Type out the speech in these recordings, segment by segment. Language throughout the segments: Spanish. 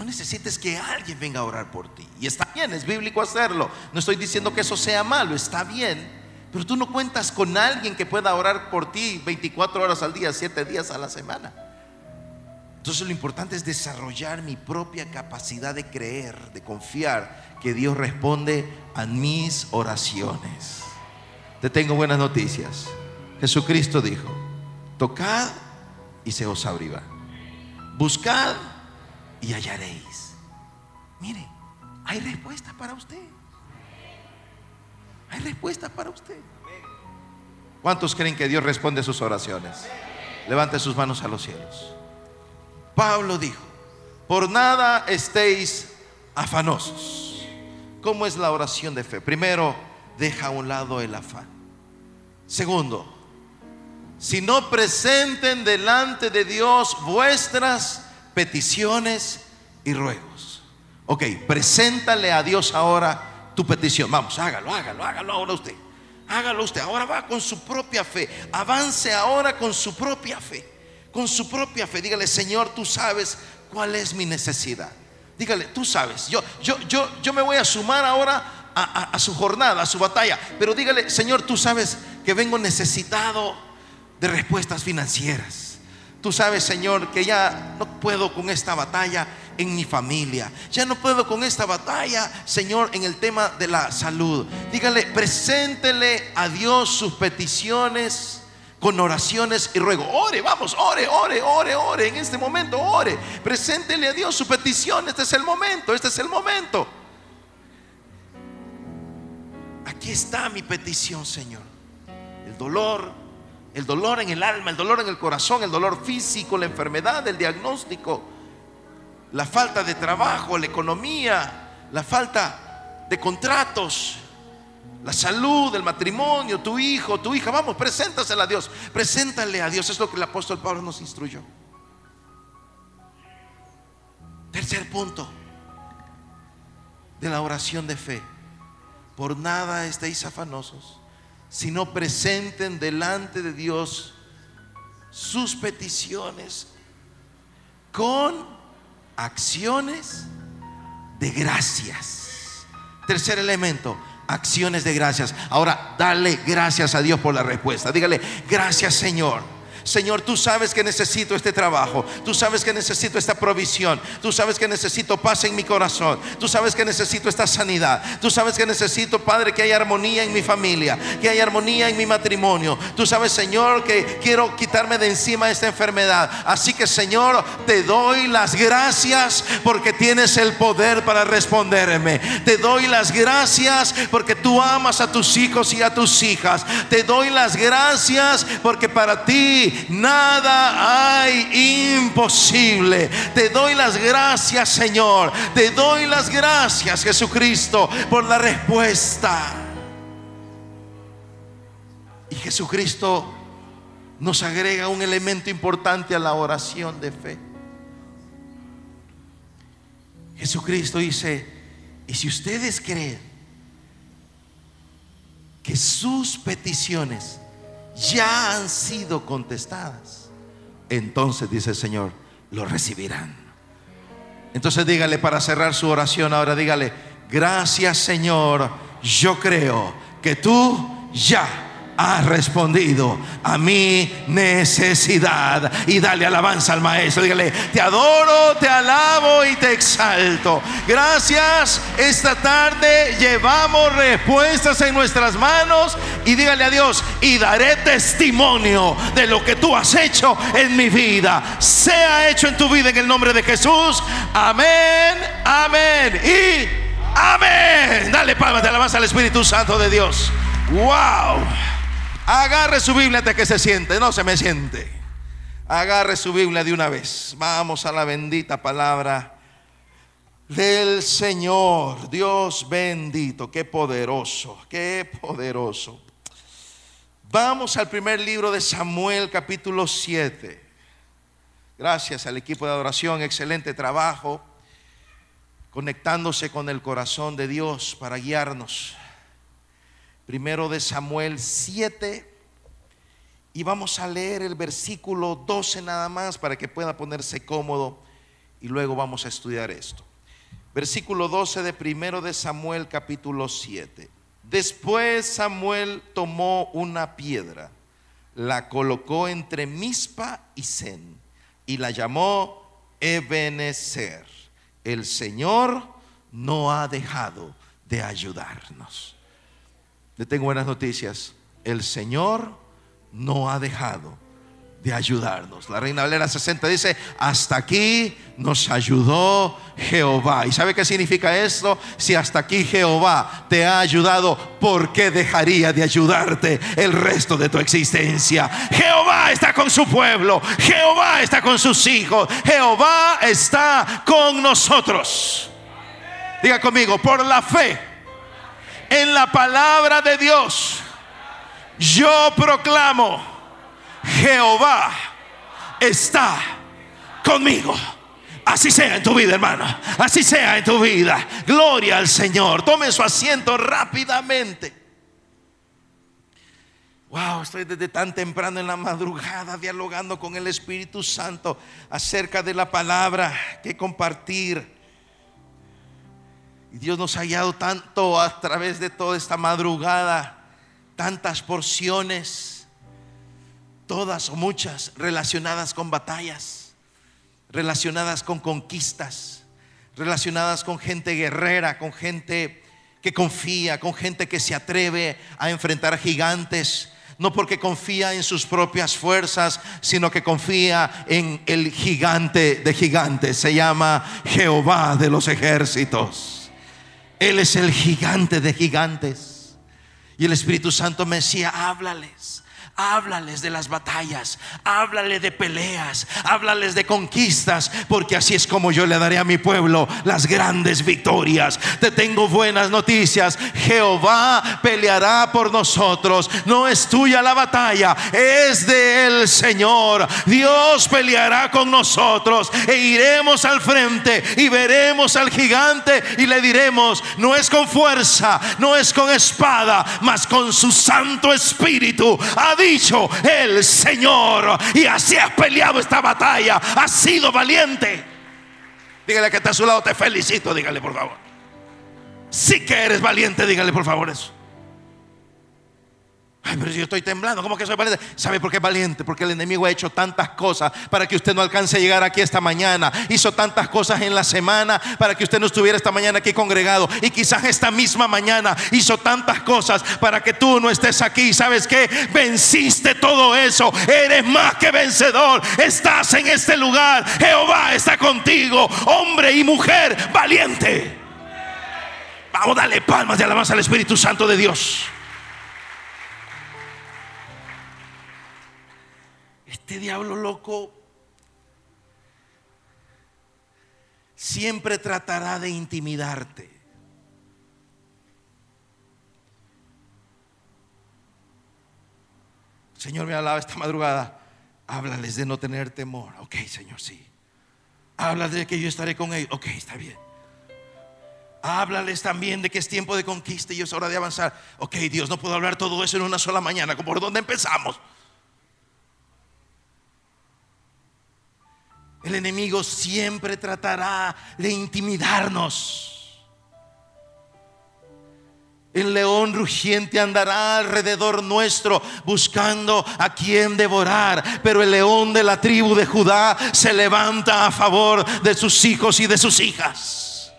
no necesites que alguien venga a orar por ti. Y está bien, es bíblico hacerlo. No estoy diciendo que eso sea malo, está bien. Pero tú no cuentas con alguien que pueda orar por ti 24 horas al día, 7 días a la semana. Entonces lo importante es desarrollar mi propia capacidad de creer, de confiar que Dios responde a mis oraciones. Te tengo buenas noticias. Jesucristo dijo, tocad y se os abrirá. Buscad y hallaréis. Mire, hay respuesta para usted. Hay respuesta para usted. ¿Cuántos creen que Dios responde sus oraciones? Levante sus manos a los cielos. Pablo dijo, por nada estéis afanosos. ¿Cómo es la oración de fe? Primero, deja a un lado el afán. Segundo, si no presenten delante de Dios vuestras peticiones y ruegos. Ok, preséntale a Dios ahora tu petición. Vamos, hágalo, hágalo, hágalo ahora usted. Hágalo usted. Ahora va con su propia fe. Avance ahora con su propia fe. Con su propia fe. Dígale, Señor, tú sabes cuál es mi necesidad. Dígale, tú sabes. Yo, yo, yo, yo me voy a sumar ahora a, a su jornada, a su batalla. Pero dígale, Señor, tú sabes que vengo necesitado de respuestas financieras. Tú sabes, Señor, que ya no puedo con esta batalla en mi familia. Ya no puedo con esta batalla, Señor, en el tema de la salud. Dígale, preséntele a Dios sus peticiones con oraciones y ruego. Ore, vamos, ore, ore, ore, ore. En este momento, ore. Preséntele a Dios su petición. Este es el momento, este es el momento. Aquí está mi petición, Señor. El dolor, el dolor en el alma, el dolor en el corazón, el dolor físico, la enfermedad, el diagnóstico, la falta de trabajo, la economía, la falta de contratos, la salud, el matrimonio, tu hijo, tu hija. Vamos, preséntasela a Dios. Preséntale a Dios. Es lo que el apóstol Pablo nos instruyó. Tercer punto de la oración de fe. Por nada estéis afanosos sino presenten delante de Dios sus peticiones con acciones de gracias. Tercer elemento, acciones de gracias. Ahora, dale gracias a Dios por la respuesta. Dígale, gracias Señor Señor, tú sabes que necesito este trabajo, tú sabes que necesito esta provisión, tú sabes que necesito paz en mi corazón, tú sabes que necesito esta sanidad, tú sabes que necesito, Padre, que haya armonía en mi familia, que haya armonía en mi matrimonio. Tú sabes, Señor, que quiero quitarme de encima esta enfermedad. Así que, Señor, te doy las gracias porque tienes el poder para responderme. Te doy las gracias porque tú amas a tus hijos y a tus hijas. Te doy las gracias porque para ti nada hay imposible. Te doy las gracias, Señor. Te doy las gracias, Jesucristo, por la respuesta. Y Jesucristo nos agrega un elemento importante a la oración de fe. Jesucristo dice, y si ustedes creen que sus peticiones ya han sido contestadas, entonces dice el Señor, lo recibirán. Entonces dígale para cerrar su oración ahora, dígale, gracias Señor, yo creo que tú ya ha respondido a mi necesidad. Y dale alabanza al maestro. Dígale, te adoro, te alabo y te exalto. Gracias. Esta tarde llevamos respuestas en nuestras manos. Y dígale a Dios, y daré testimonio de lo que tú has hecho en mi vida. Sea hecho en tu vida en el nombre de Jesús. Amén, amén. Y amén. Dale palmas de alabanza al Espíritu Santo de Dios. Wow. Agarre su Biblia hasta que se siente, no se me siente. Agarre su Biblia de una vez. Vamos a la bendita palabra del Señor. Dios bendito, qué poderoso, qué poderoso. Vamos al primer libro de Samuel, capítulo 7. Gracias al equipo de adoración, excelente trabajo, conectándose con el corazón de Dios para guiarnos. Primero de Samuel 7. Y vamos a leer el versículo 12 nada más para que pueda ponerse cómodo y luego vamos a estudiar esto. Versículo 12 de primero de Samuel capítulo 7. Después Samuel tomó una piedra, la colocó entre Mispa y Sen y la llamó Ebenezer. El Señor no ha dejado de ayudarnos. Le tengo buenas noticias. El Señor no ha dejado de ayudarnos. La Reina Valera 60 dice, hasta aquí nos ayudó Jehová. ¿Y sabe qué significa esto? Si hasta aquí Jehová te ha ayudado, ¿por qué dejaría de ayudarte el resto de tu existencia? Jehová está con su pueblo, Jehová está con sus hijos, Jehová está con nosotros. Diga conmigo, por la fe en la palabra de Dios, yo proclamo Jehová está conmigo. Así sea en tu vida, hermano. Así sea en tu vida. Gloria al Señor. Tome su asiento rápidamente. Wow, estoy desde tan temprano en la madrugada dialogando con el Espíritu Santo acerca de la palabra que compartir. Y Dios nos ha hallado tanto a través de toda esta madrugada, tantas porciones todas o muchas relacionadas con batallas, relacionadas con conquistas, relacionadas con gente guerrera, con gente que confía, con gente que se atreve a enfrentar gigantes, no porque confía en sus propias fuerzas, sino que confía en el gigante de gigantes, se llama Jehová de los ejércitos. Él es el gigante de gigantes. Y el Espíritu Santo me decía, háblales Háblales de las batallas, háblale de peleas, háblales de conquistas, porque así es como yo le daré a mi pueblo las grandes victorias. Te tengo buenas noticias. Jehová peleará por nosotros. No es tuya la batalla, es del Señor. Dios peleará con nosotros e iremos al frente y veremos al gigante y le diremos, no es con fuerza, no es con espada, mas con su Santo Espíritu dicho el Señor. Y así has peleado esta batalla. Has sido valiente. Dígale que está a su lado, te felicito. Dígale por favor. Sí que eres valiente, dígale por favor eso. Ay, pero yo estoy temblando, ¿cómo que soy valiente? ¿Sabe por qué es valiente? Porque el enemigo ha hecho tantas cosas para que usted no alcance a llegar aquí esta mañana. Hizo tantas cosas en la semana para que usted no estuviera esta mañana aquí congregado. Y quizás esta misma mañana hizo tantas cosas para que tú no estés aquí. ¿Sabes qué? Venciste todo eso. Eres más que vencedor. Estás en este lugar. Jehová está contigo. Hombre y mujer valiente. Vamos a darle palmas de alabanza al Espíritu Santo de Dios. Este diablo loco siempre tratará de intimidarte. Señor me hablaba esta madrugada. Háblales de no tener temor. Ok, Señor, sí. Háblales de que yo estaré con ellos. Ok, está bien. Háblales también de que es tiempo de conquista y es hora de avanzar. Ok, Dios, no puedo hablar todo eso en una sola mañana. ¿Por dónde empezamos? El enemigo siempre tratará de intimidarnos. El león rugiente andará alrededor nuestro buscando a quien devorar, pero el león de la tribu de Judá se levanta a favor de sus hijos y de sus hijas.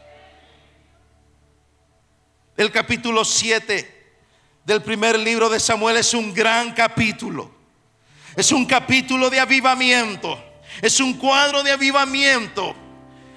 El capítulo 7 del primer libro de Samuel es un gran capítulo. Es un capítulo de avivamiento. Es un cuadro de avivamiento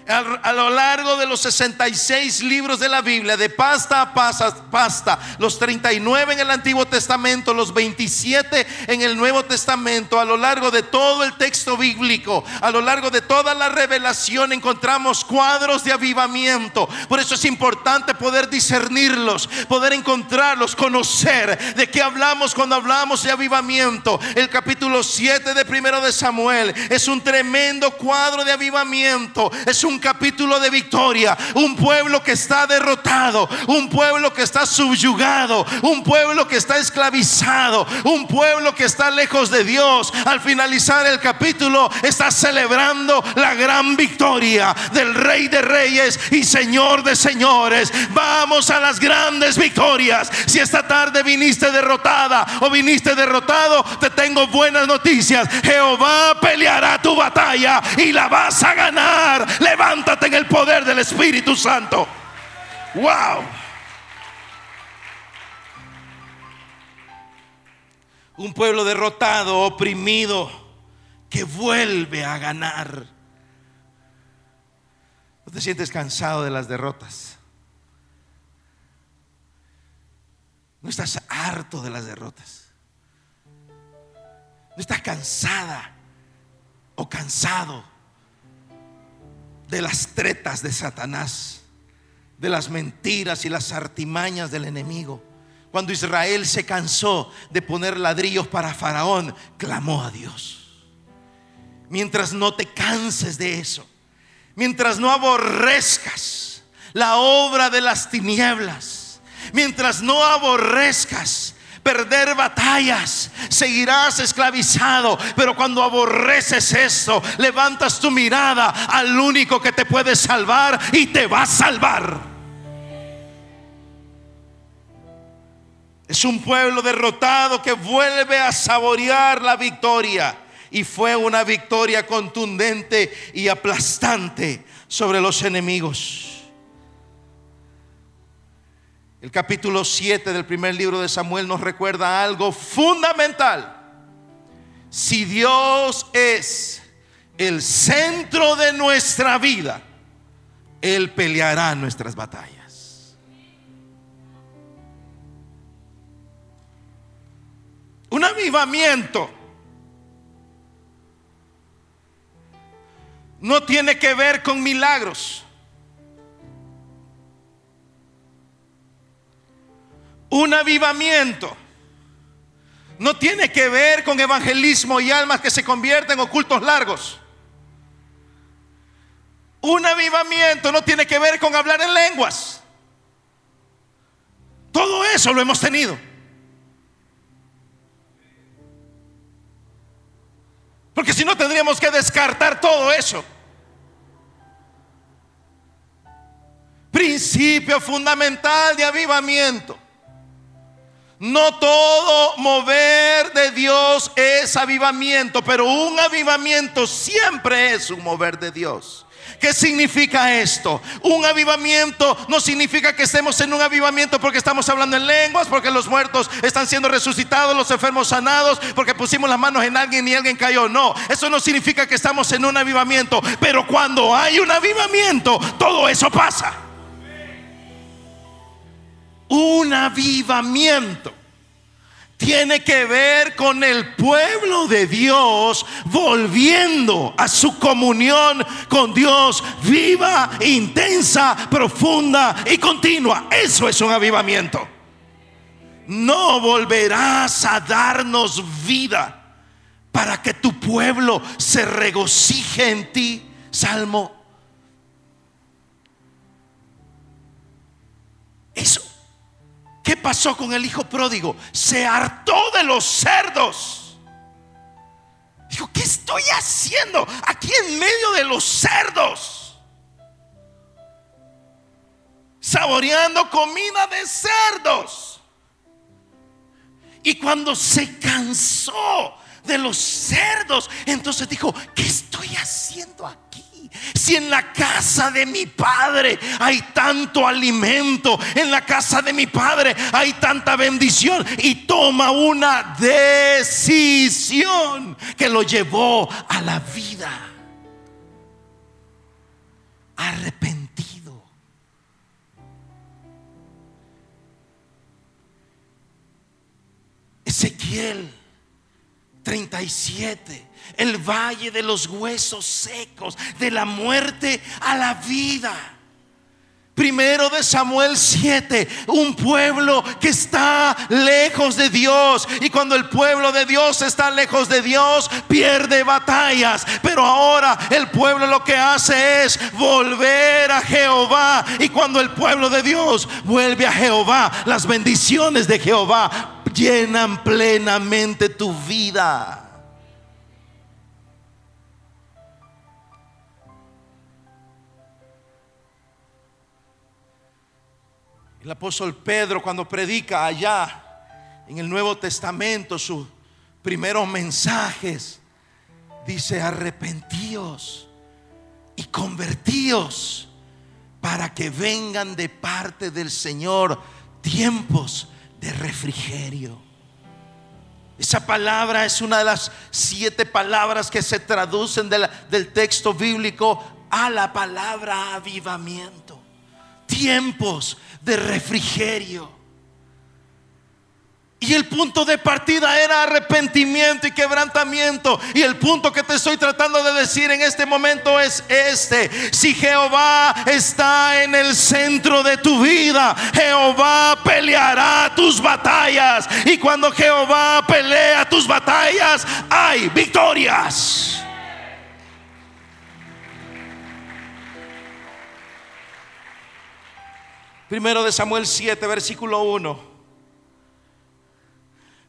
a lo largo de los 66 libros de la Biblia, de pasta a pasta, pasta, los 39 en el Antiguo Testamento, los 27 en el Nuevo Testamento, a lo largo de todo el texto bíblico, a lo largo de toda la revelación encontramos cuadros de avivamiento. Por eso es importante poder discernirlos, poder encontrarlos, conocer de qué hablamos cuando hablamos de avivamiento. El capítulo 7 de primero de Samuel es un tremendo cuadro de avivamiento, es un un capítulo de victoria. Un pueblo que está derrotado, un pueblo que está subyugado, un pueblo que está esclavizado, un pueblo que está lejos de Dios. Al finalizar el capítulo está celebrando la gran victoria del Rey de Reyes y Señor de Señores. Vamos a las grandes victorias. Si esta tarde viniste derrotada o viniste derrotado, te tengo buenas noticias. Jehová peleará tu batalla y la vas a ganar. Levántate en el poder del Espíritu Santo. Wow. Un pueblo derrotado, oprimido, que vuelve a ganar. ¿No te sientes cansado de las derrotas? ¿No estás harto de las derrotas? ¿No estás cansada o cansado de las tretas de Satanás, de las mentiras y las artimañas del enemigo? Cuando Israel se cansó de poner ladrillos para Faraón, clamó a Dios. Mientras no te canses de eso, mientras no aborrezcas la obra de las tinieblas, mientras no aborrezcas perder batallas, seguirás esclavizado. Pero cuando aborreces esto, levantas tu mirada al único que te puede salvar y te va a salvar. Es un pueblo derrotado que vuelve a saborear la victoria. Y fue una victoria contundente y aplastante sobre los enemigos. El capítulo 7 del primer libro de Samuel nos recuerda algo fundamental. Si Dios es el centro de nuestra vida, Él peleará nuestras batallas. Un avivamiento no tiene que ver con milagros. Un avivamiento no tiene que ver con evangelismo y almas que se convierten en ocultos largos. Un avivamiento no tiene que ver con hablar en lenguas. Todo eso lo hemos tenido. Porque si no tendríamos que descartar todo eso. Principio fundamental de avivamiento. No todo mover de Dios es avivamiento, pero un avivamiento siempre es un mover de Dios. ¿Qué significa esto? Un avivamiento no significa que estemos en un avivamiento porque estamos hablando en lenguas, porque los muertos están siendo resucitados, los enfermos sanados, porque pusimos las manos en alguien y alguien cayó. No, eso no significa que estamos en un avivamiento. Pero cuando hay un avivamiento, todo eso pasa. Un avivamiento tiene que ver con el pueblo de Dios volviendo a su comunión con Dios viva, intensa, profunda y continua. Eso es un avivamiento. No volverás a darnos vida para que tu pueblo se regocije en ti. Salmo. Eso ¿Qué pasó con el hijo pródigo? Se hartó de los cerdos. Dijo, ¿qué estoy haciendo aquí en medio de los cerdos? Saboreando comida de cerdos. Y cuando se cansó de los cerdos, entonces dijo, ¿qué estoy haciendo aquí? Si en la casa de mi padre hay tanto alimento, en la casa de mi padre hay tanta bendición y toma una decisión que lo llevó a la vida. Arrepentido. Ezequiel 37 el valle de los huesos secos, de la muerte a la vida. Primero de Samuel 7, un pueblo que está lejos de Dios. Y cuando el pueblo de Dios está lejos de Dios, pierde batallas. Pero ahora el pueblo lo que hace es volver a Jehová. Y cuando el pueblo de Dios vuelve a Jehová, las bendiciones de Jehová llenan plenamente tu vida. El apóstol Pedro cuando predica allá en el Nuevo Testamento sus primeros mensajes, dice arrepentíos y convertíos para que vengan de parte del Señor tiempos de refrigerio. Esa palabra es una de las siete palabras que se traducen del texto bíblico a la palabra avivamiento. Tiempos de refrigerio. Y el punto de partida era arrepentimiento y quebrantamiento. Y el punto que te estoy tratando de decir en este momento es este. Si Jehová está en el centro de tu vida, Jehová peleará tus batallas. Y cuando Jehová pelea tus batallas, hay victorias. Primero de Samuel 7, versículo 1.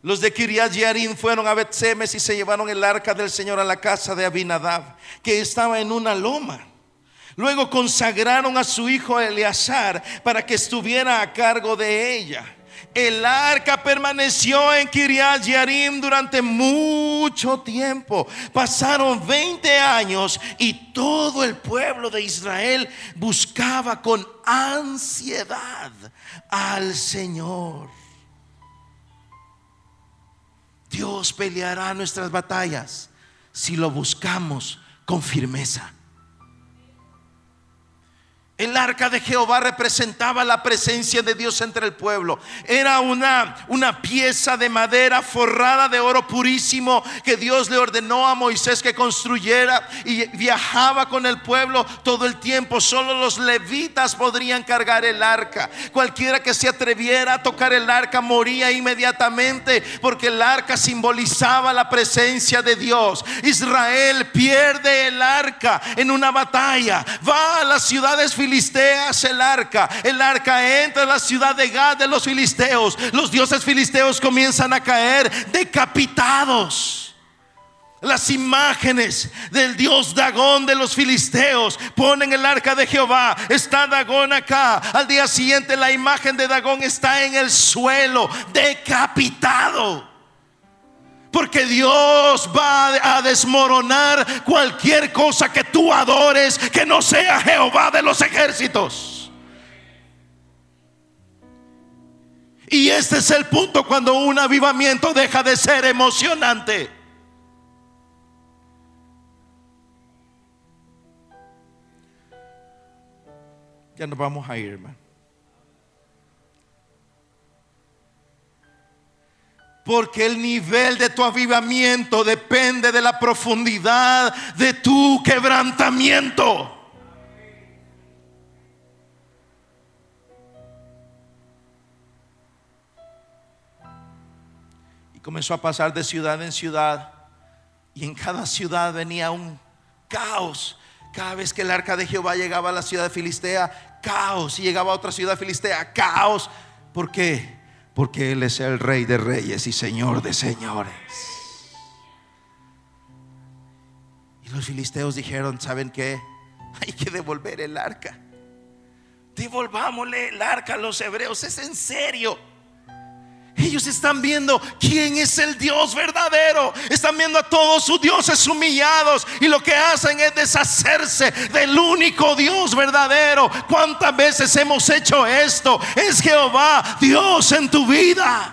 Los de Kiriat Yarin fueron a Betsemes y se llevaron el arca del Señor a la casa de Abinadab, que estaba en una loma. Luego consagraron a su hijo Eleazar para que estuviera a cargo de ella. El arca permaneció en Kiriat Yarim durante mucho tiempo. Pasaron 20 años y todo el pueblo de Israel buscaba con ansiedad al Señor. Dios peleará nuestras batallas si lo buscamos con firmeza. El arca de Jehová representaba la presencia de Dios entre el pueblo. Era una, una pieza de madera forrada de oro purísimo que Dios le ordenó a Moisés que construyera y viajaba con el pueblo todo el tiempo. Solo los levitas podrían cargar el arca. Cualquiera que se atreviera a tocar el arca moría inmediatamente porque el arca simbolizaba la presencia de Dios. Israel pierde el arca en una batalla. Va a las ciudades filisteas el arca. El arca entra en la ciudad de Gad de los filisteos. Los dioses filisteos comienzan a caer decapitados. Las imágenes del dios Dagón de los filisteos ponen el arca de Jehová. Está Dagón acá. Al día siguiente la imagen de Dagón está en el suelo, decapitado. Porque Dios va a desmoronar cualquier cosa que tú adores que no sea Jehová de los ejércitos. Y este es el punto cuando un avivamiento deja de ser emocionante. Ya nos vamos a ir, hermano. Porque el nivel de tu avivamiento depende de la profundidad de tu quebrantamiento. Y comenzó a pasar de ciudad en ciudad. Y en cada ciudad venía un caos. Cada vez que el arca de Jehová llegaba a la ciudad de Filistea, caos. Y llegaba a otra ciudad de Filistea, caos. ¿Por qué? Porque Él es el Rey de Reyes y Señor de Señores. Y los filisteos dijeron, ¿saben qué? Hay que devolver el arca. Devolvámosle el arca a los hebreos, es en serio. Ellos están viendo quién es el Dios verdadero. Están viendo a todos sus dioses humillados. Y lo que hacen es deshacerse del único Dios verdadero. ¿Cuántas veces hemos hecho esto? Es Jehová Dios en tu vida.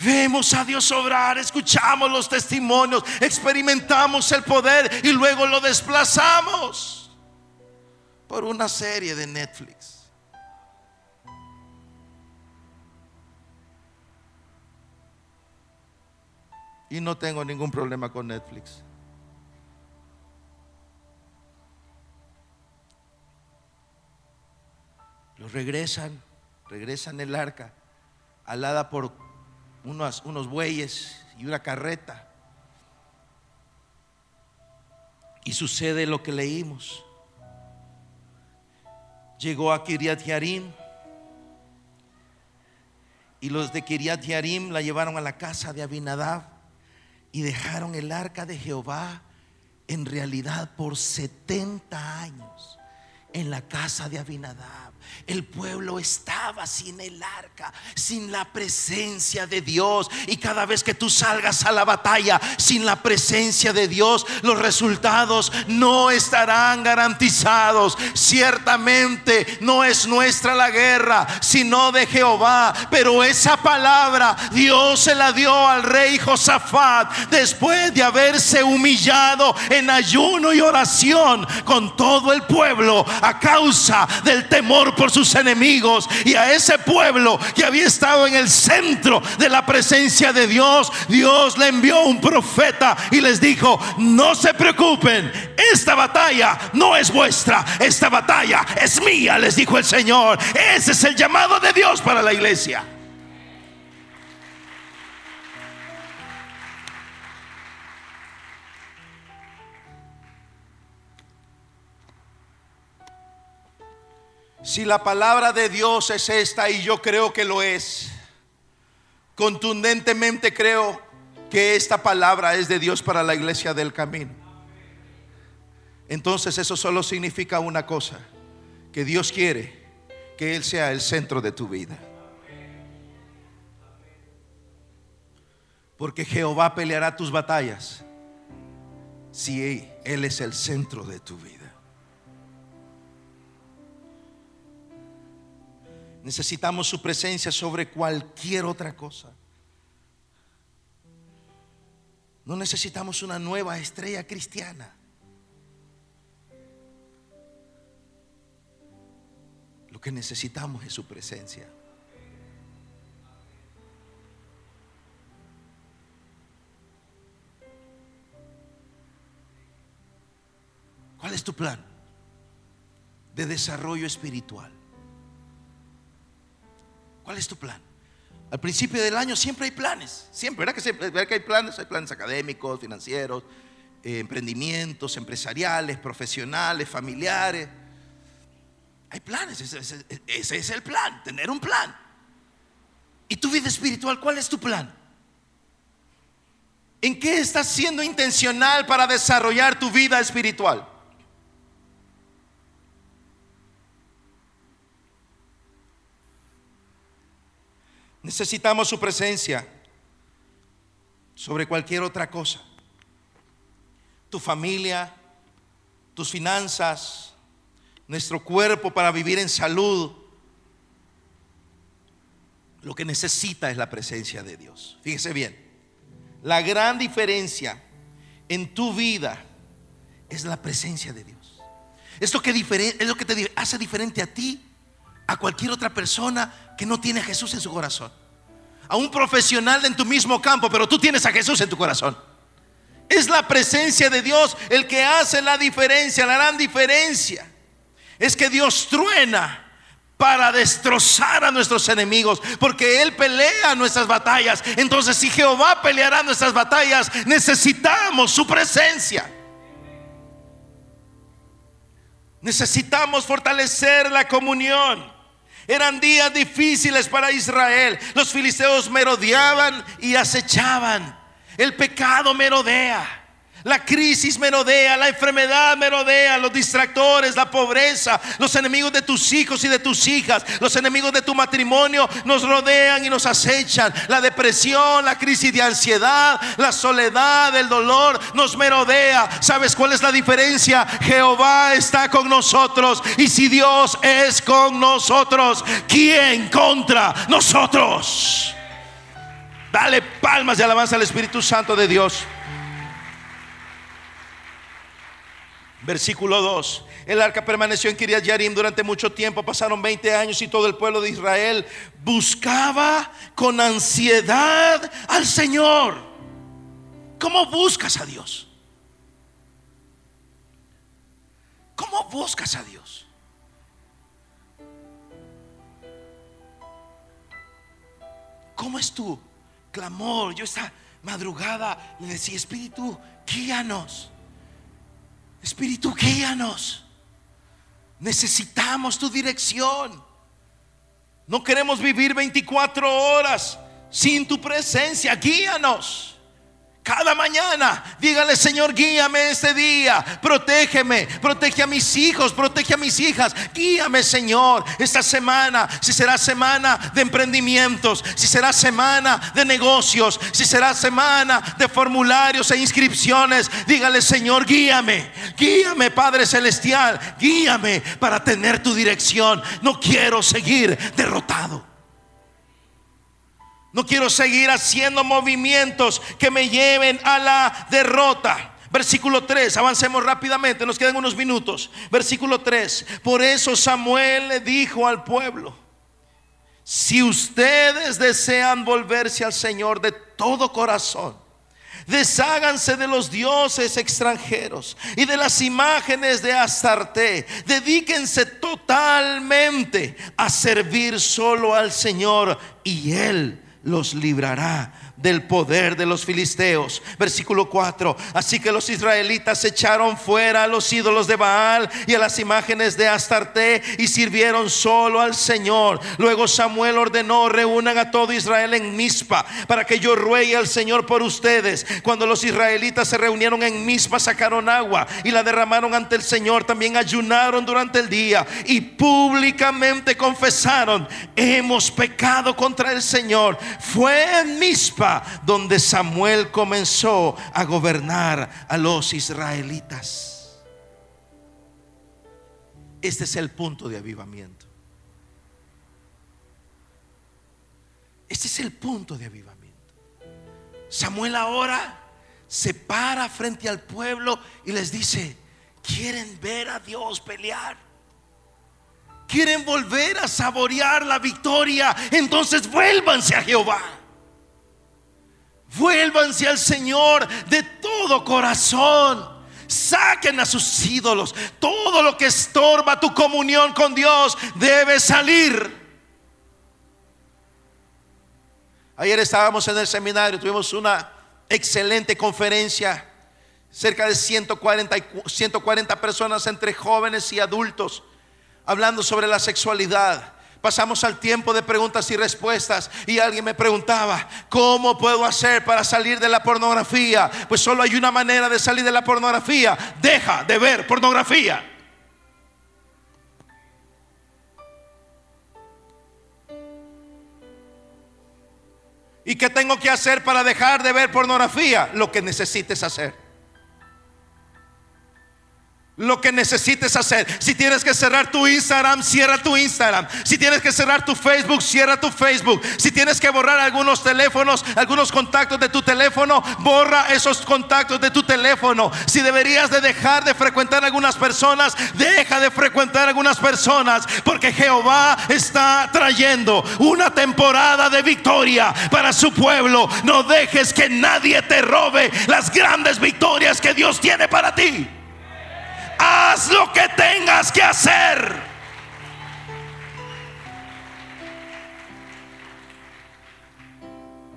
Vemos a Dios obrar, escuchamos los testimonios, experimentamos el poder y luego lo desplazamos por una serie de Netflix. Y no tengo ningún problema con Netflix. Los regresan, regresan el arca, alada por unos, unos bueyes y una carreta. Y sucede lo que leímos. Llegó a Kiriat Yarim. Y los de Kiriat Yarim la llevaron a la casa de Abinadab y dejaron el arca de Jehová en realidad por 70 años en la casa de Abinadab. El pueblo estaba sin el arca, sin la presencia de Dios. Y cada vez que tú salgas a la batalla sin la presencia de Dios, los resultados no estarán garantizados. Ciertamente no es nuestra la guerra, sino de Jehová. Pero esa palabra Dios se la dio al rey Josafat después de haberse humillado en ayuno y oración con todo el pueblo a causa del temor por sus enemigos y a ese pueblo que había estado en el centro de la presencia de Dios, Dios le envió un profeta y les dijo, no se preocupen, esta batalla no es vuestra, esta batalla es mía, les dijo el Señor. Ese es el llamado de Dios para la iglesia. Si la palabra de Dios es esta y yo creo que lo es, contundentemente creo que esta palabra es de Dios para la iglesia del camino. Entonces eso solo significa una cosa, que Dios quiere que Él sea el centro de tu vida. Porque Jehová peleará tus batallas si Él es el centro de tu vida. Necesitamos su presencia sobre cualquier otra cosa. No necesitamos una nueva estrella cristiana. Lo que necesitamos es su presencia. ¿Cuál es tu plan de desarrollo espiritual? ¿Cuál es tu plan? Al principio del año siempre hay planes, siempre, ¿verdad que, siempre, que hay planes? Hay planes académicos, financieros, eh, emprendimientos, empresariales, profesionales, familiares. Hay planes, ese, ese es el plan, tener un plan. ¿Y tu vida espiritual cuál es tu plan? ¿En qué estás siendo intencional para desarrollar tu vida espiritual? Necesitamos su presencia sobre cualquier otra cosa. Tu familia, tus finanzas, nuestro cuerpo para vivir en salud. Lo que necesita es la presencia de Dios. Fíjese bien, la gran diferencia en tu vida es la presencia de Dios. Es lo que, es lo que te hace diferente a ti a cualquier otra persona que no tiene a Jesús en su corazón. A un profesional en tu mismo campo, pero tú tienes a Jesús en tu corazón. Es la presencia de Dios el que hace la diferencia, la gran diferencia. Es que Dios truena para destrozar a nuestros enemigos, porque Él pelea nuestras batallas. Entonces, si Jehová peleará nuestras batallas, necesitamos su presencia. Necesitamos fortalecer la comunión. Eran días difíciles para Israel. Los filisteos merodeaban y acechaban. El pecado merodea. La crisis merodea, la enfermedad merodea, los distractores, la pobreza, los enemigos de tus hijos y de tus hijas, los enemigos de tu matrimonio nos rodean y nos acechan. La depresión, la crisis de ansiedad, la soledad, el dolor nos merodea. ¿Sabes cuál es la diferencia? Jehová está con nosotros y si Dios es con nosotros, ¿quién contra nosotros? Dale palmas de alabanza al Espíritu Santo de Dios. Versículo 2. El arca permaneció en Kiriat Yarim durante mucho tiempo, pasaron 20 años y todo el pueblo de Israel buscaba con ansiedad al Señor. ¿Cómo buscas a Dios? ¿Cómo buscas a Dios? ¿Cómo es tu clamor? Yo esta madrugada le decía, Espíritu, guíanos. Espíritu, guíanos. Necesitamos tu dirección. No queremos vivir 24 horas sin tu presencia. Guíanos. Cada mañana, dígale, Señor, guíame este día, protégeme, protege a mis hijos, protege a mis hijas, guíame, Señor, esta semana, si será semana de emprendimientos, si será semana de negocios, si será semana de formularios e inscripciones, dígale, Señor, guíame, guíame, Padre Celestial, guíame para tener tu dirección. No quiero seguir derrotado. No quiero seguir haciendo movimientos que me lleven a la derrota. Versículo 3, avancemos rápidamente, nos quedan unos minutos. Versículo 3, por eso Samuel le dijo al pueblo, si ustedes desean volverse al Señor de todo corazón, desháganse de los dioses extranjeros y de las imágenes de Astarte, dedíquense totalmente a servir solo al Señor y Él los librará del poder de los filisteos. Versículo 4. Así que los israelitas echaron fuera a los ídolos de Baal y a las imágenes de Astarte y sirvieron solo al Señor. Luego Samuel ordenó, reúnan a todo Israel en Mispa para que yo ruegue al Señor por ustedes. Cuando los israelitas se reunieron en Mispa sacaron agua y la derramaron ante el Señor. También ayunaron durante el día y públicamente confesaron, hemos pecado contra el Señor. Fue en Mispa donde Samuel comenzó a gobernar a los israelitas. Este es el punto de avivamiento. Este es el punto de avivamiento. Samuel ahora se para frente al pueblo y les dice, ¿quieren ver a Dios pelear? ¿Quieren volver a saborear la victoria? Entonces vuélvanse a Jehová. Vuélvanse al Señor de todo corazón. Saquen a sus ídolos. Todo lo que estorba tu comunión con Dios debe salir. Ayer estábamos en el seminario, tuvimos una excelente conferencia. Cerca de 140, 140 personas entre jóvenes y adultos hablando sobre la sexualidad. Pasamos al tiempo de preguntas y respuestas y alguien me preguntaba, ¿cómo puedo hacer para salir de la pornografía? Pues solo hay una manera de salir de la pornografía. Deja de ver pornografía. ¿Y qué tengo que hacer para dejar de ver pornografía? Lo que necesites hacer lo que necesites hacer. Si tienes que cerrar tu Instagram, cierra tu Instagram. Si tienes que cerrar tu Facebook, cierra tu Facebook. Si tienes que borrar algunos teléfonos, algunos contactos de tu teléfono, borra esos contactos de tu teléfono. Si deberías de dejar de frecuentar algunas personas, deja de frecuentar algunas personas, porque Jehová está trayendo una temporada de victoria para su pueblo. No dejes que nadie te robe las grandes victorias que Dios tiene para ti haz lo que tengas que hacer.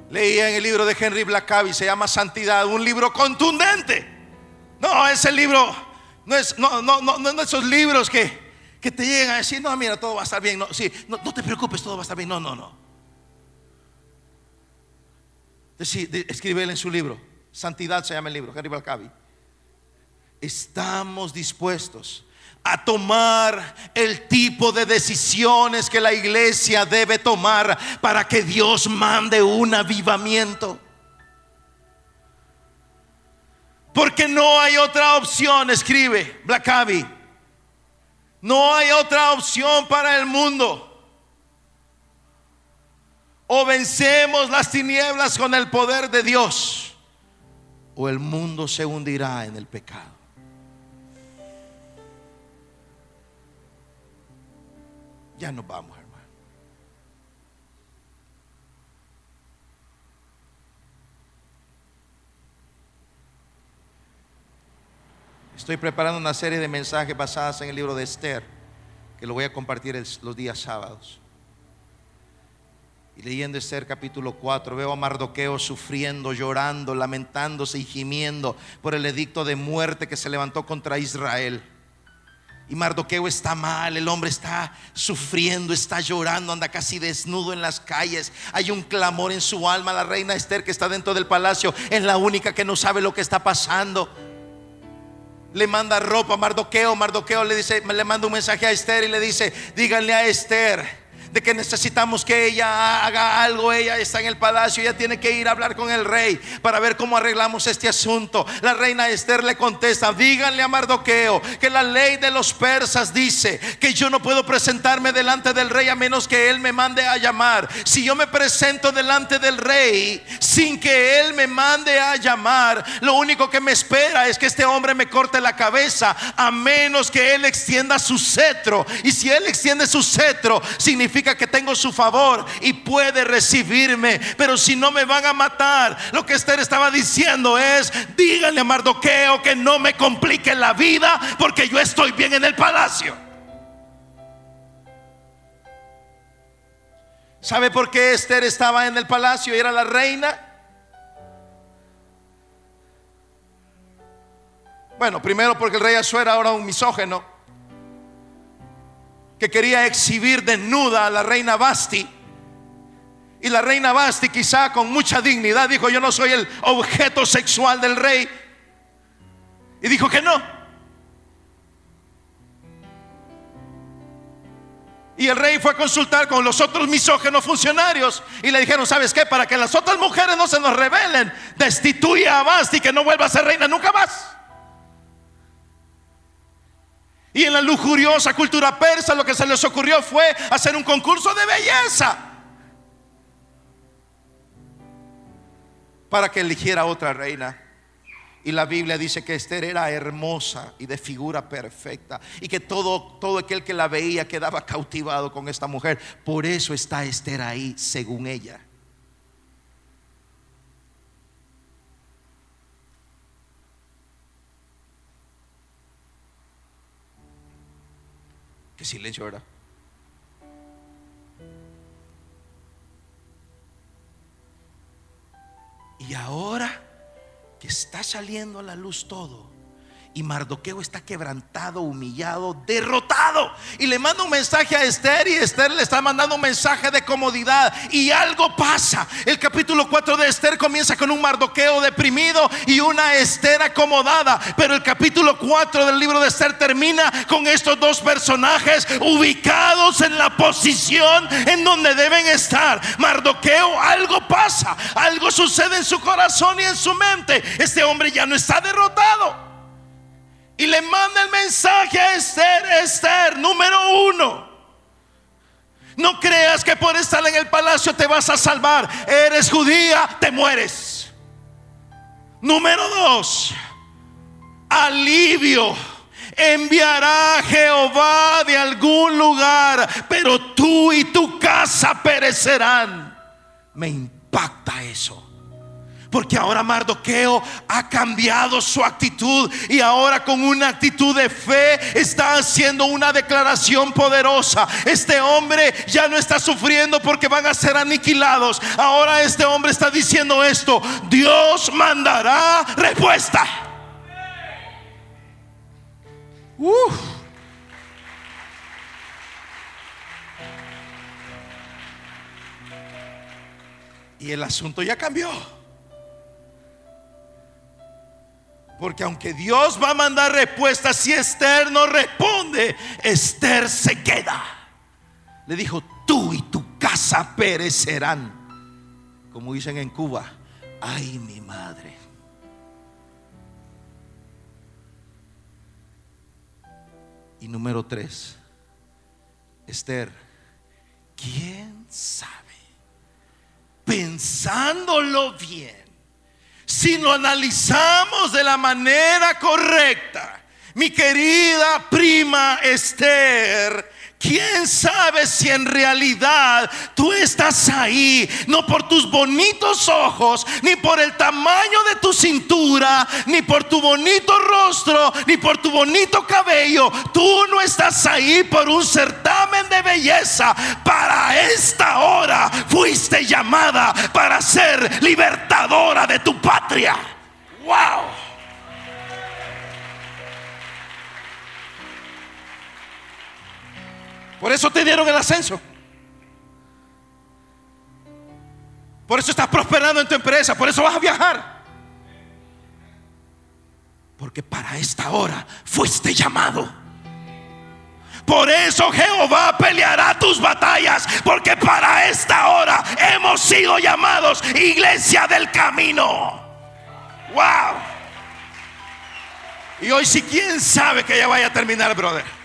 Leía en el libro de Henry Blackaby, se llama Santidad, un libro contundente. No, ese libro no es, no, no, no, no esos libros que, que te llegan a decir, no, mira, todo va a estar bien. No, sí, no, te preocupes, todo va a estar bien. No, no, no. Escribe él en su libro. Santidad se llama el libro, Henry Blackaby estamos dispuestos a tomar el tipo de decisiones que la iglesia debe tomar para que Dios mande un avivamiento. Porque no hay otra opción, escribe Blackaby. No hay otra opción para el mundo. O vencemos las tinieblas con el poder de Dios, o el mundo se hundirá en el pecado. Ya nos vamos, hermano. Estoy preparando una serie de mensajes basadas en el libro de Esther, que lo voy a compartir los días sábados. Y leyendo Esther capítulo 4, veo a Mardoqueo sufriendo, llorando, lamentándose y gimiendo por el edicto de muerte que se levantó contra Israel. Y Mardoqueo está mal, el hombre está sufriendo, está llorando, anda casi desnudo en las calles. Hay un clamor en su alma. La reina Esther que está dentro del palacio es la única que no sabe lo que está pasando. Le manda ropa a Mardoqueo. Mardoqueo le dice, le manda un mensaje a Esther y le dice, díganle a Esther de que necesitamos que ella haga algo. Ella está en el palacio, ella tiene que ir a hablar con el rey para ver cómo arreglamos este asunto. La reina Esther le contesta, díganle a Mardoqueo que la ley de los persas dice que yo no puedo presentarme delante del rey a menos que él me mande a llamar. Si yo me presento delante del rey sin que él me mande a llamar, lo único que me espera es que este hombre me corte la cabeza a menos que él extienda su cetro. Y si él extiende su cetro, significa que tengo su favor y puede recibirme. Pero si no me van a matar, lo que Esther estaba diciendo es, díganle a Mardoqueo que no me complique la vida porque yo estoy bien en el palacio. ¿Sabe por qué Esther estaba en el palacio y era la reina? Bueno, primero porque el rey Azuero era un misógeno que quería exhibir desnuda a la reina Basti. Y la reina Basti quizá con mucha dignidad dijo, yo no soy el objeto sexual del rey. Y dijo que no. Y el rey fue a consultar con los otros misógenos funcionarios y le dijeron, ¿sabes qué? Para que las otras mujeres no se nos rebelen, destituye a Basti que no vuelva a ser reina nunca más. Y en la lujuriosa cultura persa lo que se les ocurrió fue hacer un concurso de belleza para que eligiera otra reina. Y la Biblia dice que Esther era hermosa y de figura perfecta y que todo todo aquel que la veía quedaba cautivado con esta mujer. Por eso está Esther ahí, según ella. Silencio, ¿verdad? Y ahora que está saliendo a la luz todo, y Mardoqueo está quebrantado, humillado, derrotado. Y le manda un mensaje a Esther y Esther le está mandando un mensaje de comodidad. Y algo pasa. El capítulo 4 de Esther comienza con un Mardoqueo deprimido y una Esther acomodada. Pero el capítulo 4 del libro de Esther termina con estos dos personajes ubicados en la posición en donde deben estar. Mardoqueo, algo pasa. Algo sucede en su corazón y en su mente. Este hombre ya no está derrotado y le manda el mensaje a Esther, Esther, número uno. No creas que por estar en el palacio te vas a salvar. Eres judía, te mueres. Número dos, alivio. Enviará Jehová de algún lugar, pero tú y tu casa perecerán. Me impacta eso. Porque ahora Mardoqueo ha cambiado su actitud y ahora con una actitud de fe está haciendo una declaración poderosa. Este hombre ya no está sufriendo porque van a ser aniquilados. Ahora este hombre está diciendo esto, Dios mandará respuesta. Y el asunto ya cambió. Porque aunque Dios va a mandar respuesta, si Esther no responde, Esther se queda. Le dijo, tú y tu casa perecerán. Como dicen en Cuba, ay mi madre. Y número tres, Esther, ¿quién sabe? Pensándolo bien si lo analizamos de la manera correcta, mi querida prima Esther, ¿Quién sabe si en realidad tú estás ahí? No por tus bonitos ojos, ni por el tamaño de tu cintura, ni por tu bonito rostro, ni por tu bonito cabello. Tú no estás ahí por un certamen de belleza. Para esta hora fuiste llamada para ser libertadora de tu patria. ¡Wow! Por eso te dieron el ascenso. Por eso estás prosperando en tu empresa. Por eso vas a viajar. Porque para esta hora fuiste llamado. Por eso Jehová peleará tus batallas. Porque para esta hora hemos sido llamados iglesia del camino. Wow. Y hoy si quién sabe que ya vaya a terminar, brother.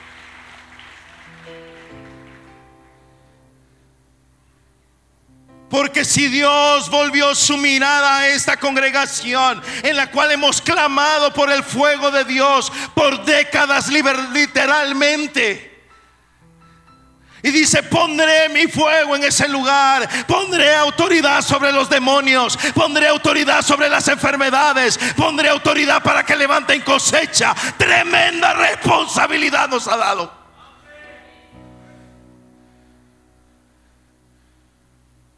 Porque si Dios volvió su mirada a esta congregación en la cual hemos clamado por el fuego de Dios por décadas literalmente. Y dice, pondré mi fuego en ese lugar, pondré autoridad sobre los demonios, pondré autoridad sobre las enfermedades, pondré autoridad para que levanten cosecha. Tremenda responsabilidad nos ha dado.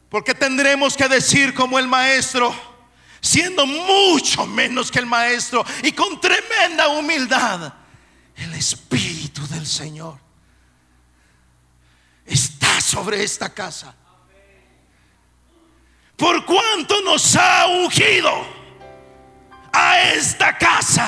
Porque tendremos que decir como el maestro, siendo mucho menos que el maestro y con tremenda humildad, el Espíritu del Señor está sobre esta casa. Por cuanto nos ha ungido a esta casa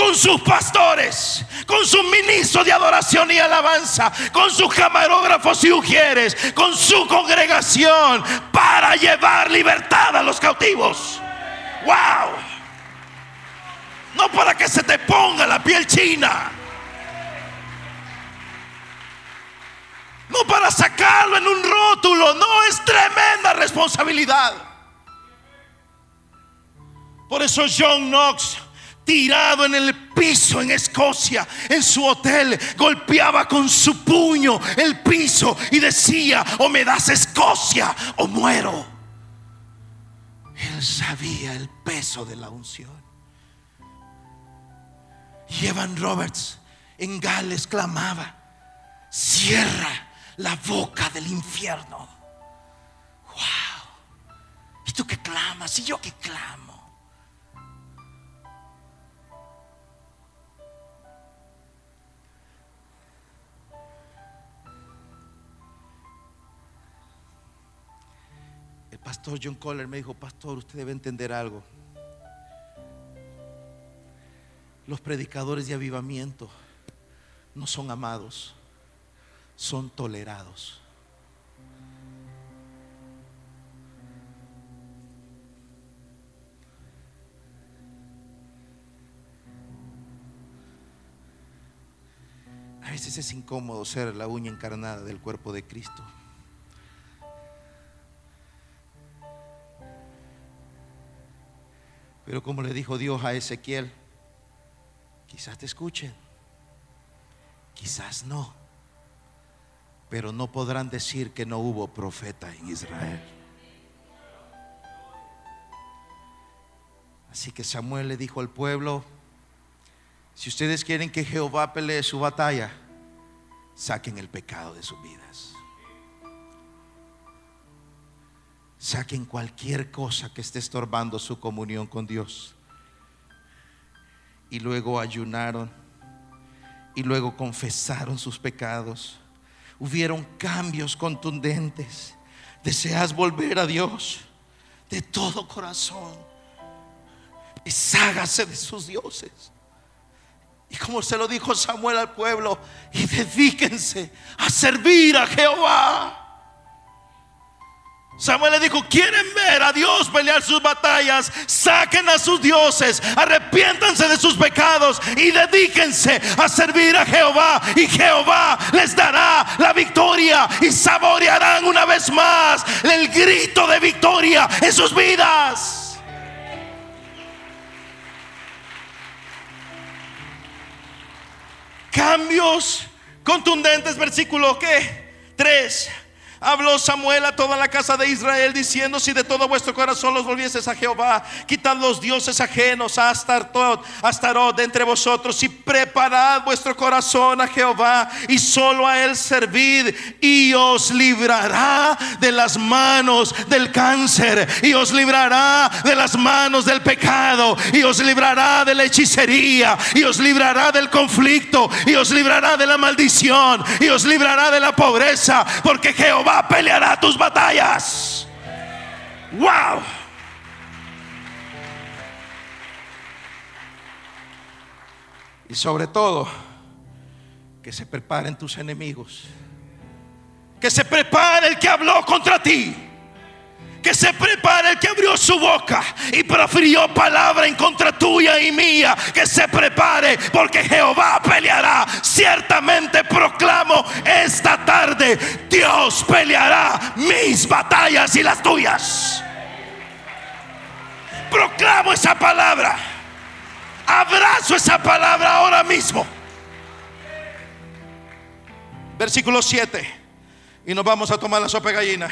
con sus pastores, con sus ministros de adoración y alabanza, con sus camarógrafos y ujieres, con su congregación para llevar libertad a los cautivos. ¡Wow! No para que se te ponga la piel china. No para sacarlo en un rótulo. No es tremenda responsabilidad. Por eso John Knox tirado en el piso en Escocia, en su hotel, golpeaba con su puño el piso y decía, o me das Escocia o muero. Él sabía el peso de la unción. Y Evan Roberts en Gales clamaba, cierra la boca del infierno. Wow. ¿Y tú qué clamas? ¿Y yo qué clamo? Pastor John Coller me dijo, pastor, usted debe entender algo. Los predicadores de avivamiento no son amados, son tolerados. A veces es incómodo ser la uña encarnada del cuerpo de Cristo. Pero como le dijo Dios a Ezequiel, quizás te escuchen, quizás no, pero no podrán decir que no hubo profeta en Israel. Así que Samuel le dijo al pueblo, si ustedes quieren que Jehová pelee su batalla, saquen el pecado de sus vidas. Saquen cualquier cosa que esté estorbando su comunión con Dios. Y luego ayunaron. Y luego confesaron sus pecados. Hubieron cambios contundentes. Deseas volver a Dios de todo corazón. Deshágase de sus dioses. Y como se lo dijo Samuel al pueblo, y dedíquense a servir a Jehová. Samuel le dijo, quieren ver a Dios pelear sus batallas, saquen a sus dioses, arrepiéntanse de sus pecados y dedíquense a servir a Jehová. Y Jehová les dará la victoria y saborearán una vez más el grito de victoria en sus vidas. Cambios contundentes, versículo ¿qué? 3. Habló Samuel a toda la casa de Israel diciendo, si de todo vuestro corazón los volvieses a Jehová, quitad los dioses ajenos a Astarot, Astarot de entre vosotros y preparad vuestro corazón a Jehová y solo a él servid y os librará de las manos del cáncer y os librará de las manos del pecado y os librará de la hechicería y os librará del conflicto y os librará de la maldición y os librará de la pobreza porque Jehová peleará tus batallas. Wow. Y sobre todo, que se preparen tus enemigos. Que se prepare el que habló contra ti que se prepare el que abrió su boca y profirió palabra en contra tuya y mía. Que se prepare porque Jehová peleará. Ciertamente proclamo esta tarde, Dios peleará mis batallas y las tuyas. Proclamo esa palabra. Abrazo esa palabra ahora mismo. Versículo 7. Y nos vamos a tomar la sopa gallina.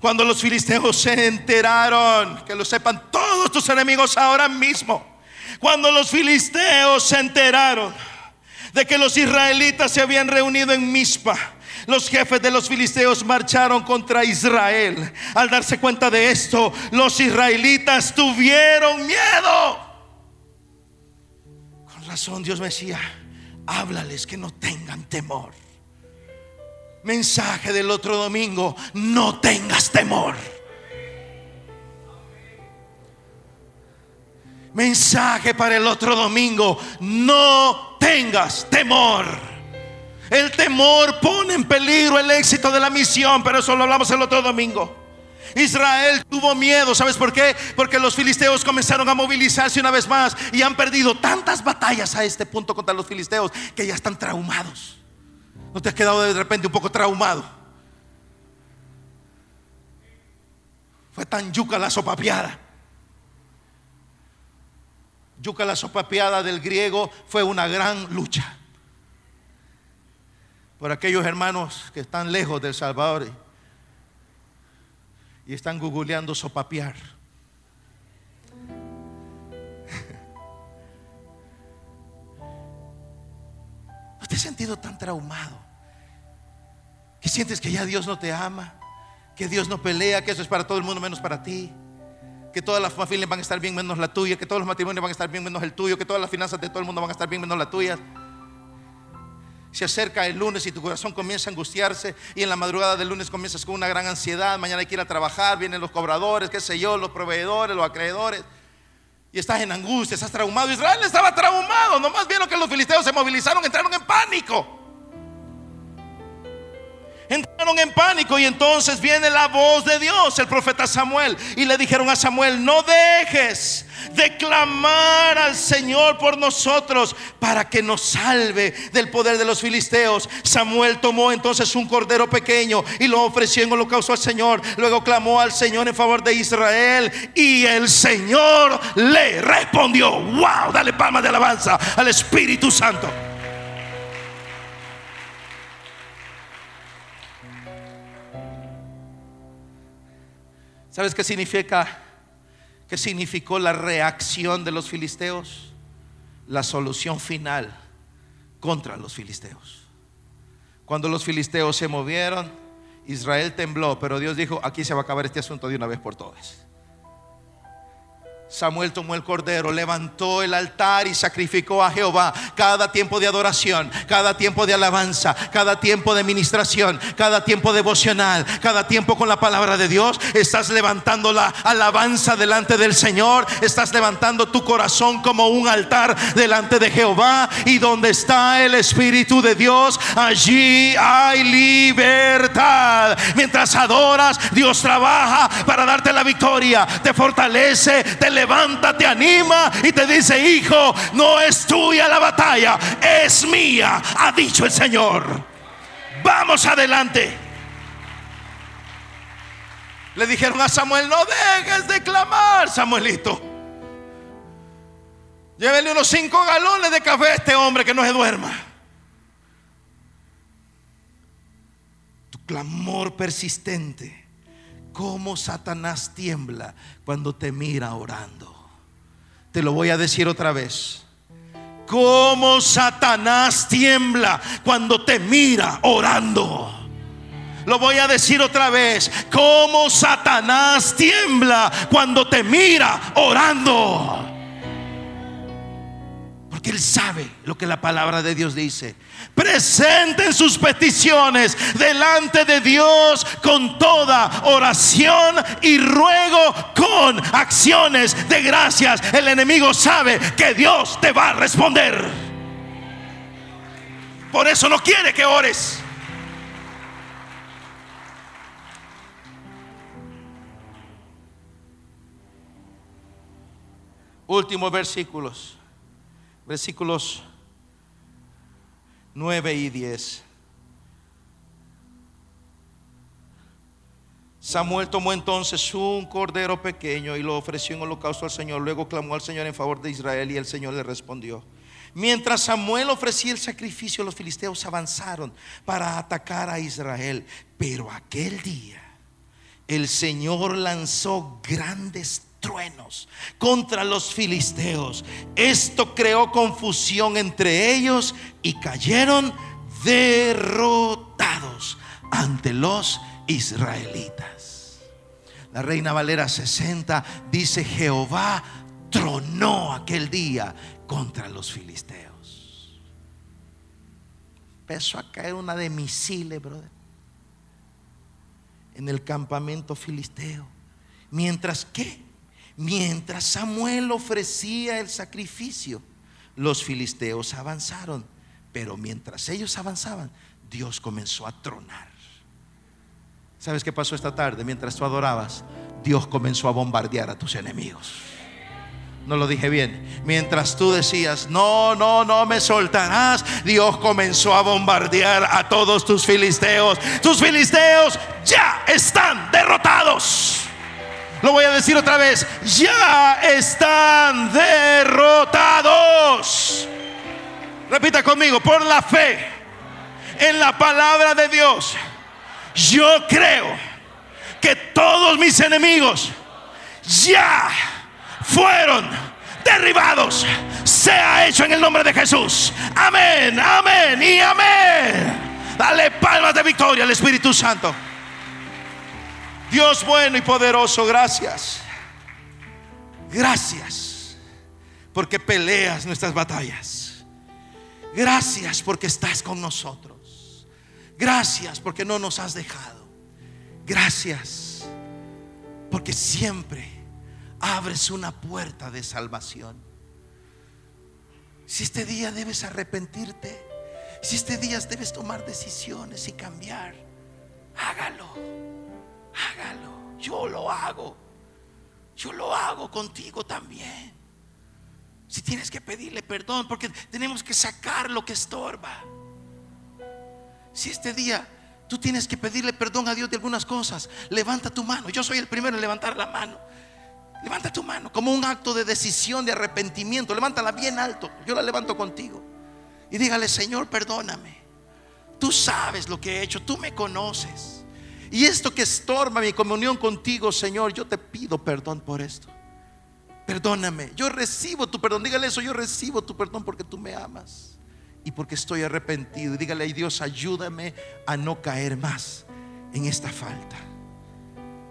Cuando los filisteos se enteraron, que lo sepan todos tus enemigos ahora mismo. Cuando los filisteos se enteraron de que los israelitas se habían reunido en Mizpa, los jefes de los filisteos marcharon contra Israel. Al darse cuenta de esto, los israelitas tuvieron miedo. Con razón Dios me decía, háblales que no tengan temor. Mensaje del otro domingo, no tengas temor. Mensaje para el otro domingo, no tengas temor. El temor pone en peligro el éxito de la misión, pero eso lo hablamos el otro domingo. Israel tuvo miedo, ¿sabes por qué? Porque los filisteos comenzaron a movilizarse una vez más y han perdido tantas batallas a este punto contra los filisteos que ya están traumados. ¿No te has quedado de repente un poco traumado? Fue tan yuca la sopapiada. Yuca la sopapiada del griego fue una gran lucha. Por aquellos hermanos que están lejos del Salvador y están googleando sopapiar. Te has sentido tan traumado? Que sientes que ya Dios no te ama, que Dios no pelea, que eso es para todo el mundo menos para ti. Que todas las familias van a estar bien menos la tuya, que todos los matrimonios van a estar bien menos el tuyo, que todas las finanzas de todo el mundo van a estar bien menos la tuya. Se acerca el lunes y tu corazón comienza a angustiarse y en la madrugada del lunes comienzas con una gran ansiedad, mañana hay que ir a trabajar, vienen los cobradores, qué sé yo, los proveedores, los acreedores y estás en angustia, estás traumado. Israel estaba traumado, nomás vieron que los filisteos se movilizaron, entraron en pánico entraron en pánico y entonces viene la voz de Dios, el profeta Samuel, y le dijeron a Samuel, no dejes de clamar al Señor por nosotros para que nos salve del poder de los filisteos. Samuel tomó entonces un cordero pequeño y lo ofreció en holocausto al Señor. Luego clamó al Señor en favor de Israel y el Señor le respondió. Wow, dale palmas de alabanza al Espíritu Santo. ¿Sabes qué significa? ¿Qué significó la reacción de los filisteos? La solución final contra los filisteos. Cuando los filisteos se movieron, Israel tembló, pero Dios dijo, aquí se va a acabar este asunto de una vez por todas. Samuel tomó el cordero, levantó el altar y sacrificó a Jehová cada tiempo de adoración, cada tiempo de alabanza, cada tiempo de ministración, cada tiempo devocional, cada tiempo con la palabra de Dios. Estás levantando la alabanza delante del Señor, estás levantando tu corazón como un altar delante de Jehová y donde está el Espíritu de Dios, allí hay libertad. Mientras adoras, Dios trabaja para darte la victoria, te fortalece, te levanta, levanta, te anima y te dice, hijo, no es tuya la batalla, es mía, ha dicho el Señor. Vamos adelante. Le dijeron a Samuel, no dejes de clamar, Samuelito. Llévele unos cinco galones de café a este hombre que no se duerma. Tu clamor persistente Cómo Satanás tiembla cuando te mira orando. Te lo voy a decir otra vez. Cómo Satanás tiembla cuando te mira orando. Lo voy a decir otra vez. Cómo Satanás tiembla cuando te mira orando. Porque Él sabe lo que la palabra de Dios dice. Presenten sus peticiones delante de Dios con toda oración y ruego con acciones de gracias. El enemigo sabe que Dios te va a responder. Por eso no quiere que ores. Últimos versículos. Versículos 9 y 10. Samuel tomó entonces un cordero pequeño y lo ofreció en holocausto al Señor. Luego clamó al Señor en favor de Israel y el Señor le respondió. Mientras Samuel ofrecía el sacrificio, los filisteos avanzaron para atacar a Israel. Pero aquel día el Señor lanzó grandes truenos contra los filisteos. Esto creó confusión entre ellos y cayeron derrotados ante los israelitas. La reina Valera 60 dice, Jehová tronó aquel día contra los filisteos. Empezó a caer una de misiles, brother, en el campamento filisteo. Mientras que Mientras Samuel ofrecía el sacrificio, los filisteos avanzaron. Pero mientras ellos avanzaban, Dios comenzó a tronar. ¿Sabes qué pasó esta tarde? Mientras tú adorabas, Dios comenzó a bombardear a tus enemigos. No lo dije bien. Mientras tú decías, no, no, no me soltarás, Dios comenzó a bombardear a todos tus filisteos. Tus filisteos ya están derrotados. Lo voy a decir otra vez. Ya están derrotados. Repita conmigo, por la fe en la palabra de Dios. Yo creo que todos mis enemigos ya fueron derribados. Sea hecho en el nombre de Jesús. Amén, amén y amén. Dale palmas de victoria al Espíritu Santo. Dios bueno y poderoso, gracias. Gracias porque peleas nuestras batallas. Gracias porque estás con nosotros. Gracias porque no nos has dejado. Gracias porque siempre abres una puerta de salvación. Si este día debes arrepentirte, si este día debes tomar decisiones y cambiar, hágalo. Hágalo. Yo lo hago. Yo lo hago contigo también. Si tienes que pedirle perdón, porque tenemos que sacar lo que estorba. Si este día tú tienes que pedirle perdón a Dios de algunas cosas, levanta tu mano. Yo soy el primero en levantar la mano. Levanta tu mano como un acto de decisión, de arrepentimiento. Levántala bien alto. Yo la levanto contigo. Y dígale, Señor, perdóname. Tú sabes lo que he hecho. Tú me conoces. Y esto que estorba mi comunión contigo, Señor, yo te pido perdón por esto. Perdóname. Yo recibo tu perdón. Dígale eso, yo recibo tu perdón porque tú me amas y porque estoy arrepentido. Dígale, ay Dios, ayúdame a no caer más en esta falta.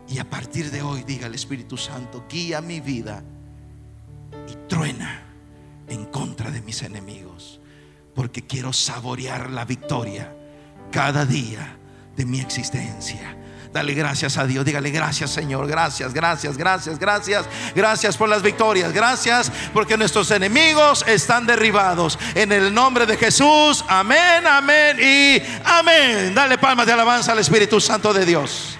Y a partir de hoy, dígale Espíritu Santo, guía mi vida y truena en contra de mis enemigos. Porque quiero saborear la victoria cada día de mi existencia. Dale gracias a Dios. Dígale gracias Señor. Gracias, gracias, gracias, gracias. Gracias por las victorias. Gracias porque nuestros enemigos están derribados. En el nombre de Jesús. Amén, amén y amén. Dale palmas de alabanza al Espíritu Santo de Dios.